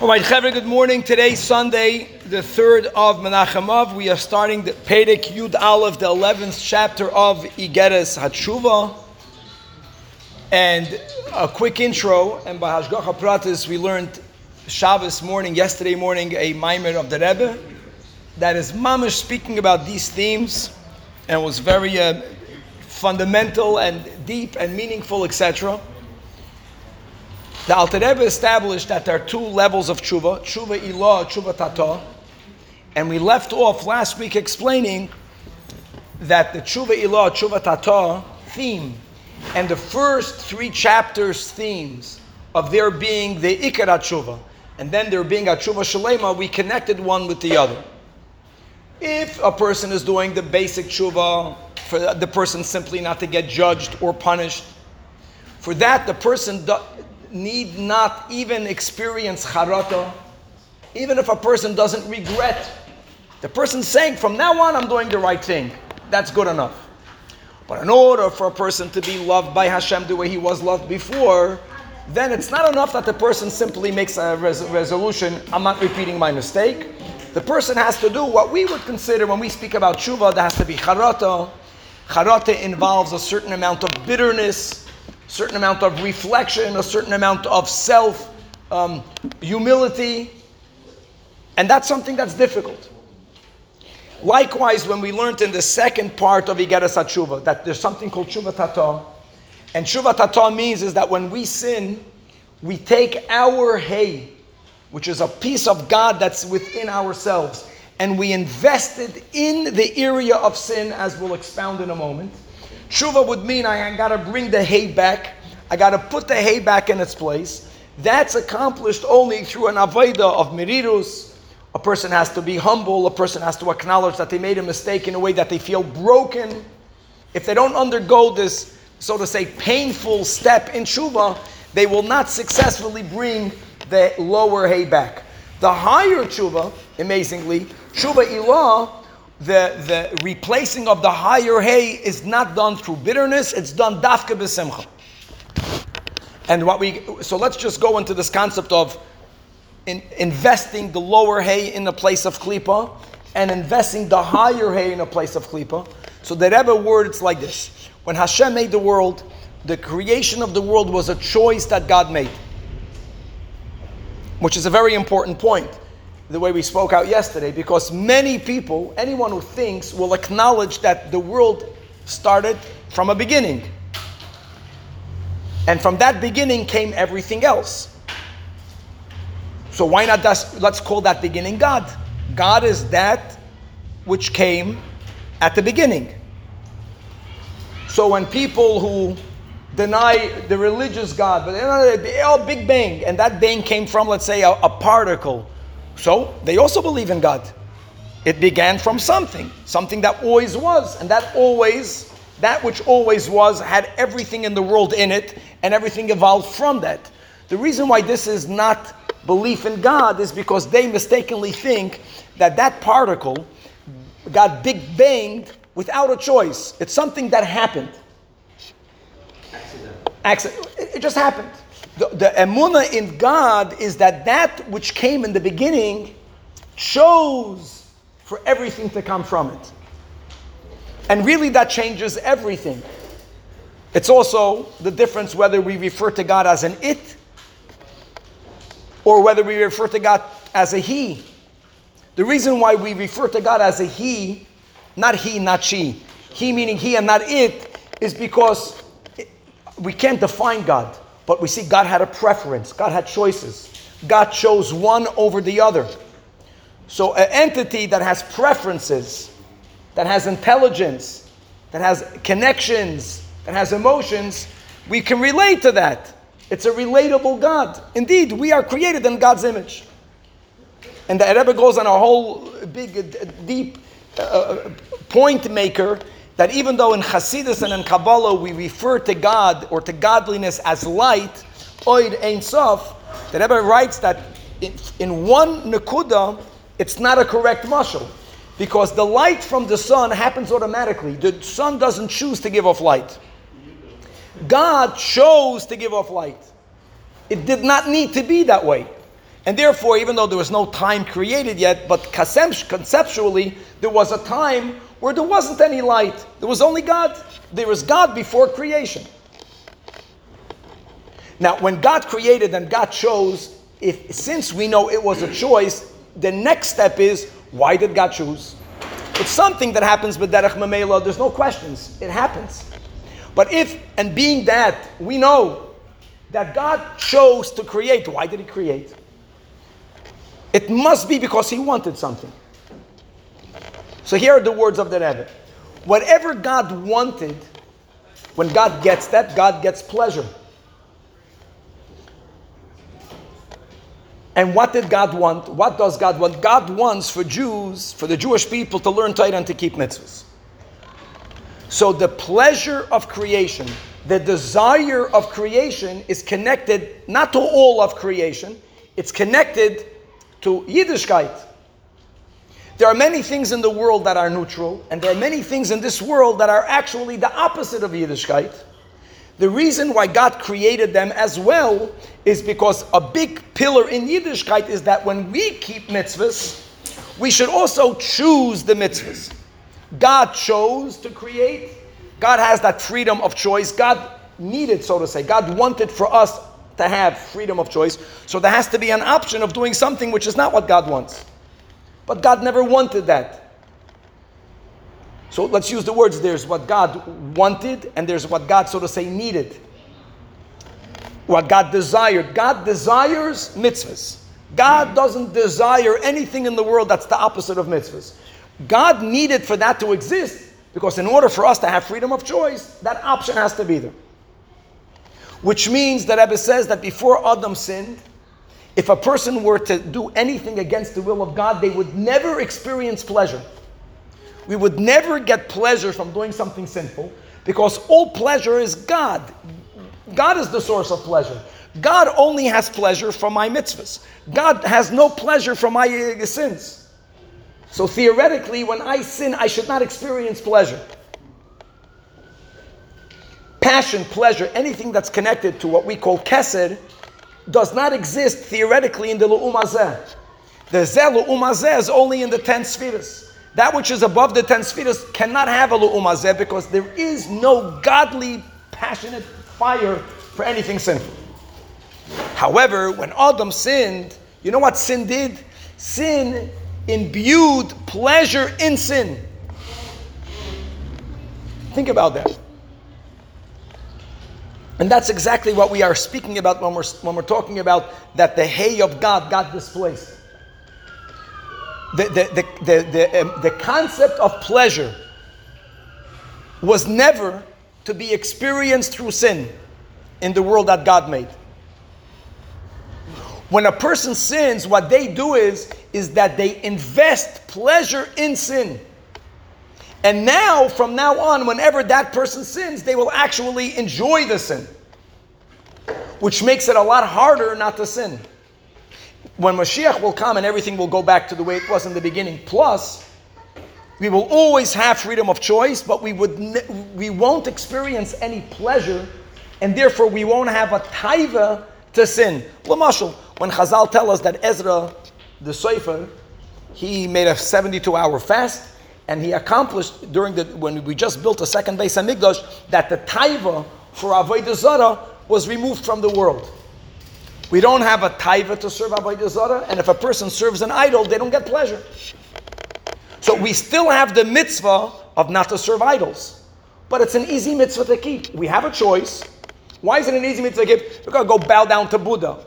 All right, Chevra, good morning. Today, Sunday, the 3rd of Menachem Av. We are starting the Perek Yud Aleph, the 11th chapter of Igeres Hatshuva. And a quick intro, and by Hashgacha Pratis, we learned Shabbos morning, yesterday morning, a mimer of the Rebbe that is mamish speaking about these themes and was very uh, fundamental and deep and meaningful, etc. The Alter Rebbe established that there are two levels of tshuva, tshuva ilah, tshuva tata, and we left off last week explaining that the tshuva ilah, tshuva tata theme, and the first three chapters themes of there being the ikar tshuva, and then there being a tshuva shalema, we connected one with the other. If a person is doing the basic tshuva, for the person simply not to get judged or punished, for that the person do, need not even experience charata, even if a person doesn't regret. The person saying, from now on, I'm doing the right thing. That's good enough. But in order for a person to be loved by Hashem the way he was loved before, then it's not enough that the person simply makes a res- resolution, I'm not repeating my mistake. The person has to do what we would consider when we speak about tshuva, there has to be charata. Charata involves a certain amount of bitterness, certain amount of reflection, a certain amount of self um, humility, and that's something that's difficult. Likewise, when we learned in the second part of Igeres Tshuva that there's something called Tshuva Tata, and Tshuva Tata means is that when we sin, we take our hay, which is a piece of God that's within ourselves, and we invest it in the area of sin, as we'll expound in a moment. Tshuva would mean I gotta bring the hay back. I gotta put the hay back in its place. That's accomplished only through an avodah of merirus. A person has to be humble. A person has to acknowledge that they made a mistake in a way that they feel broken. If they don't undergo this, so to say, painful step in tshuva, they will not successfully bring the lower hay back. The higher tshuva, amazingly, tshuva ilah, the, the replacing of the higher hay is not done through bitterness, it's done dafka b'simcha. And what we, so let's just go into this concept of in, investing the lower hay in a place of klipa and investing the higher hay in a place of klipa. So the Rebbe words like this. When Hashem made the world, the creation of the world was a choice that God made. Which is a very important point the way we spoke out yesterday, because many people, anyone who thinks, will acknowledge that the world started from a beginning. And from that beginning came everything else. So why not just, let's call that beginning God? God is that which came at the beginning. So when people who deny the religious God, but they're all Big Bang, and that bang came from, let's say, a, a particle so they also believe in God. It began from something, something that always was, and that always, that which always was, had everything in the world in it, and everything evolved from that. The reason why this is not belief in God is because they mistakenly think that that particle got big banged without a choice. It's something that happened. Accident. Accident. It just happened the, the emuna in God is that that which came in the beginning chose for everything to come from it. And really, that changes everything. It's also the difference whether we refer to God as an it or whether we refer to God as a he. The reason why we refer to God as a he, not he, not she, he meaning he and not it, is because we can't define God. But we see God had a preference, God had choices. God chose one over the other. So, an entity that has preferences, that has intelligence, that has connections, that has emotions, we can relate to that. It's a relatable God. Indeed, we are created in God's image. And the Rebbe goes on a whole big, deep uh, point maker that even though in Hasidus and in Kabbalah we refer to God or to godliness as light, Ohr Ein Sof, the Rebbe writes that in, in one Nakuda, it's not a correct mashal. Because the light from the sun happens automatically. The sun doesn't choose to give off light. God chose to give off light. It did not need to be that way. And therefore, even though there was no time created yet, but conceptually, there was a time where there wasn't any light. There was only God. There was God before creation. Now, when God created and God chose, if since we know it was a choice, the next step is why did God choose? It's something that happens with Derech Mamela, there's no questions. It happens. But if, and being that, we know that God chose to create, why did He create? It must be because He wanted something. So here are the words of the Rebbe. Whatever God wanted, when God gets that, God gets pleasure. And what did God want? What does God want? God wants for Jews, for the Jewish people to learn Torah and to keep mitzvahs. So the pleasure of creation, the desire of creation is connected not to all of creation, it's connected to Yiddishkeit. There are many things in the world that are neutral, and there are many things in this world that are actually the opposite of Yiddishkeit. The reason why God created them as well is because a big pillar in Yiddishkeit is that when we keep mitzvahs, we should also choose the mitzvahs. God chose to create. God has that freedom of choice. God needed, so to say, God wanted for us to have freedom of choice. So there has to be an option of doing something which is not what God wants. But God never wanted that. So let's use the words there's what God wanted, and there's what God, so to say, needed. What God desired. God desires mitzvahs. God doesn't desire anything in the world that's the opposite of mitzvahs. God needed for that to exist because in order for us to have freedom of choice, that option has to be there. Which means that Rebbe says that before Adam sinned, if a person were to do anything against the will of God, they would never experience pleasure. We would never get pleasure from doing something sinful because all pleasure is God. God is the source of pleasure. God only has pleasure from my mitzvahs. God has no pleasure from my uh, sins. So theoretically, when I sin, I should not experience pleasure. Passion, pleasure, anything that's connected to what we call kesed, does not exist theoretically in the Lu'um The Zeh Lu'um is only in the ten spheres. That which is above the ten spheres cannot have a lu'umazeh because there is no godly, passionate fire for anything sinful. However, when Adam sinned, you know what sin did? Sin imbued pleasure in sin. Think about that. And that's exactly what we are speaking about when we're, when we're talking about that the hay of God got displaced the, the, the, the, um, the concept of pleasure was never to be experienced through sin in the world that God made. When a person sins, what they do is, is that they invest pleasure in sin. And now, from now on, whenever that person sins, they will actually enjoy the sin, which makes it a lot harder not to sin when Mashiach will come and everything will go back to the way it was in the beginning. Plus, we will always have freedom of choice, but we would ne- we won't experience any pleasure, and therefore we won't have a taiva to sin. Lamashal, when Chazal tell us that Ezra, the Sofer, he made a 72-hour fast, and he accomplished during the when we just built a second Beis Hamikdash that the taiva for Avodah Zarah was removed from the world. We don't have a taiva to serve Avodah Zarah, and if a person serves an idol, they don't get pleasure. So we still have the mitzvah of not to serve idols. But it's an easy mitzvah to keep. We have a choice. Why is it an easy mitzvah to keep? Going to go bow down to Buddha.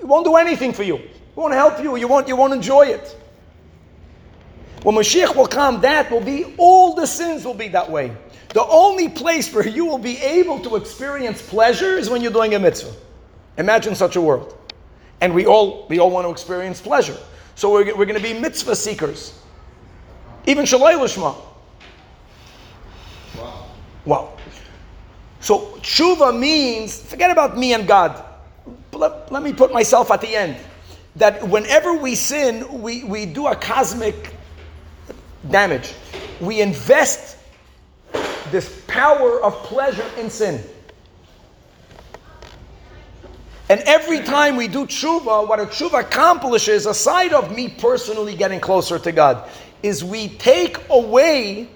It won't do anything for you. It won't help you. You won't, you won't enjoy it. When Mashiach will come, that will be, all the sins will be that way. The only place where you will be able to experience pleasure is when you're doing a mitzvah. Imagine such a world. And we all, we all want to experience pleasure. So we're, we're going to be mitzvah seekers. Even Shelo Lishma. Wow. Wow. So tshuva means, forget about me and God. Let, let me put myself at the end. That whenever we sin, we, we do a cosmic damage. We invest this power of pleasure in sin. And every time we do tshuva, what a tshuva accomplishes, aside of me personally getting closer to God, is we take away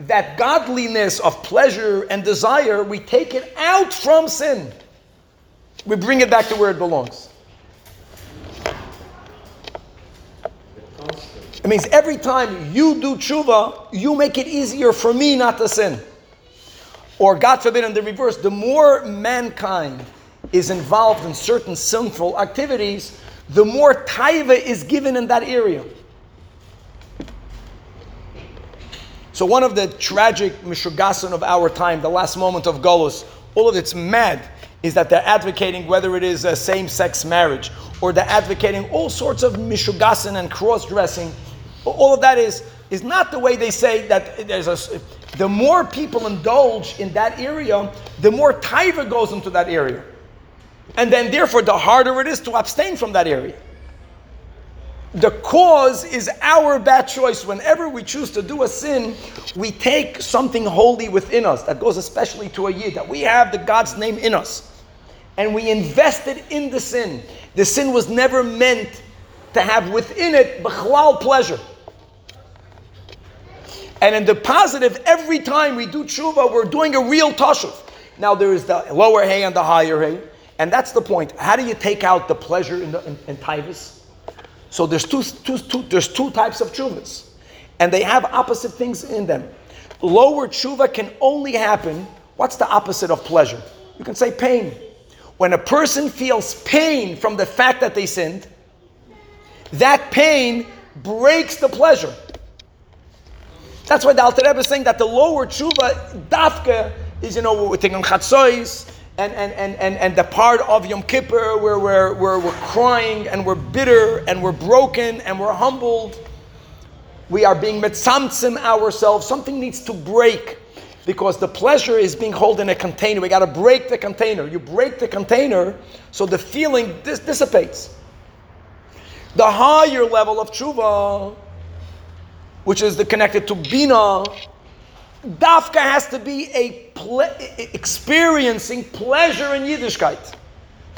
that godliness of pleasure and desire, we take it out from sin. We bring it back to where it belongs. It means every time you do tshuva, you make it easier for me not to sin. Or, God forbid, in the reverse, the more mankind is involved in certain sinful activities, the more taiva is given in that area. So one of the tragic mishugasan of our time, the last moment of Golus, all of it's mad, is that they're advocating whether it is a same-sex marriage or they're advocating all sorts of mishugasan and cross-dressing. All of that is is not the way they say that there's a. The more people indulge in that area, the more taiva goes into that area. And then, therefore, the harder it is to abstain from that area. The cause is our bad choice. Whenever we choose to do a sin, we take something holy within us that goes especially to a yid, that we have the God's name in us. And we invest it in the sin. The sin was never meant to have within it b'chlal pleasure. And in the positive, every time we do tshuva, we're doing a real tashuv. Now there is the lower hay and the higher hay. And that's the point. How do you take out the pleasure in, the, in, in? So there's two, two, two, there's two types of tshuvas, and they have opposite things in them. Lower tshuva can only happen. What's the opposite of pleasure? You can say pain. When a person feels pain from the fact that they sinned, that pain breaks the pleasure. That's why the Alter Rebbe is saying that the lower tshuva, dafka, is, you know, we're taking chatzos, and, and, and, and, and the part of Yom Kippur where we're, where we're crying and we're bitter and we're broken and we're humbled. We are being metzamtzim ourselves. Something needs to break because the pleasure is being held in a container. We got to break the container. You break the container so the feeling dis- dissipates. The higher level of tshuva, which is the connected to bina, Dafka has to be a ple- experiencing pleasure in Yiddishkeit,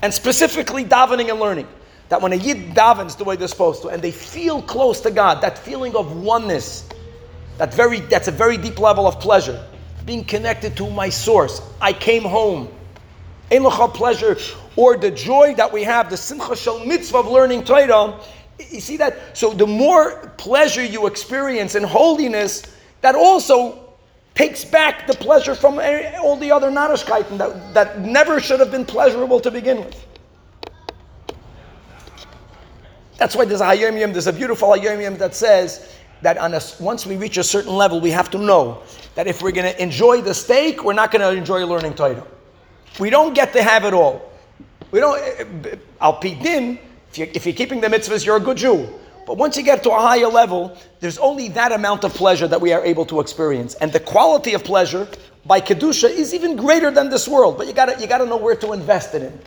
and specifically davening and learning. That when a Yid davens the way they're supposed to, and they feel close to God, that feeling of oneness, that very that's a very deep level of pleasure, being connected to my source. I came home. Ein pleasure, or the joy that we have, the simcha shel mitzvah of learning Torah. You see that? So the more pleasure you experience in holiness, that also takes back the pleasure from all the other Narishkeiten that, that never should have been pleasurable to begin with. That's why there's a Hayom there's a beautiful Hayom that says that on a, once we reach a certain level, we have to know that if we're going to enjoy the steak, we're not going to enjoy learning Torah. We don't get to have it all. We don't, eh, eh, al pidin, if you're, if you're keeping the mitzvahs, you're a good Jew. But once you get to a higher level, there's only that amount of pleasure that we are able to experience. And the quality of pleasure by Kedusha is even greater than this world. But you gotta, you gotta know where to invest it in.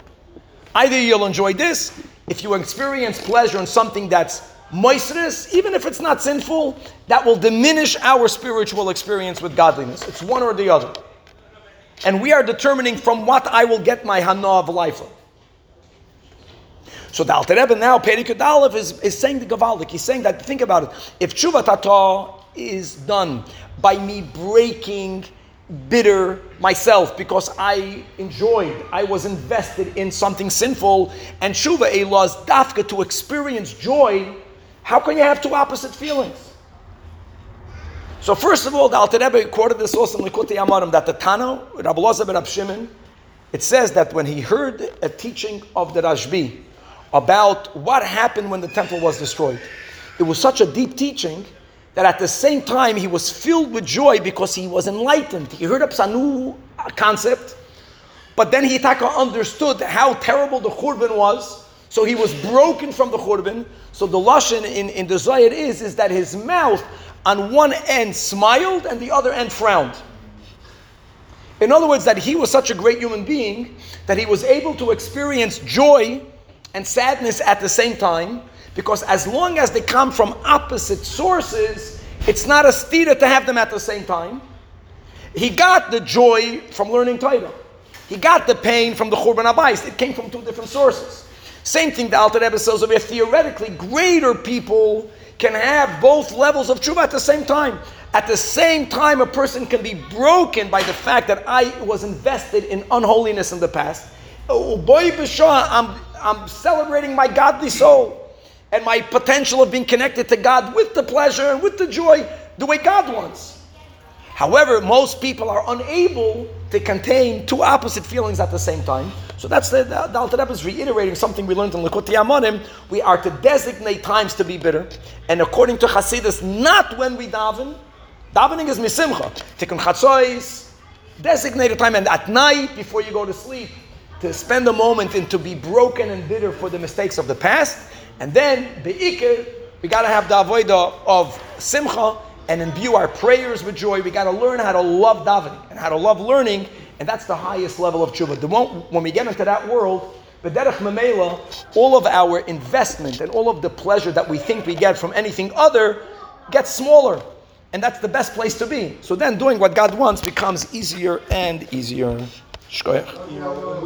Either you'll enjoy this, if you experience pleasure in something that's moistness, even if it's not sinful, that will diminish our spiritual experience with godliness. It's one or the other. And we are determining from what I will get my hana of life. So the Alter Rebbe now, Perikut Aleph, is, is saying the Gavaldik. He's saying that, think about it. If Tshuva Tata is done by me breaking bitter myself because I enjoyed, I was invested in something sinful, and Tshuva Ilah dafka to experience joy, how can you have two opposite feelings? So first of all, the Alter Rebbe quoted this also in Likutei Amarim that the Tano, Rabbi Elazar ben Shimon, it says that when he heard a teaching of the Rashbi, about what happened when the temple was destroyed. It was such a deep teaching that at the same time he was filled with joy because he was enlightened. He heard up a new concept, but then he understood how terrible the churban was. So he was broken from the churban. So the lashon in, in the Zayat is, is that his mouth on one end smiled and the other end frowned. In other words, that he was such a great human being that he was able to experience joy and sadness at the same time, because as long as they come from opposite sources, it's not a stira to have them at the same time. He got the joy from learning Torah. He got the pain from the Churban HaBayis. It came from two different sources. Same thing the Alter Rebbe says over. Theoretically, greater people can have both levels of tshuva at the same time. At the same time, a person can be broken by the fact that I was invested in unholiness in the past. Oh, I'm, I'm celebrating my godly soul and my potential of being connected to God with the pleasure and with the joy the way God wants. However, most people are unable to contain two opposite feelings at the same time. So that's the, the, the Alter Rebbe is reiterating something we learned in Likutei Amarim. We are to designate times to be bitter, and according to Hasidus, not when we daven. Davening is misimcha. Tikkun designate a time, and at night before you go to sleep, to spend a moment and to be broken and bitter for the mistakes of the past, and then beikir, we got to have the avodah of simcha and imbue our prayers with joy. We got to learn how to love davening and how to love learning and that's the highest level of tshuva. The one, when we get into that world, B'derech Mamela, all of our investment and all of the pleasure that we think we get from anything other gets smaller. And that's the best place to be. So then doing what God wants becomes easier and easier.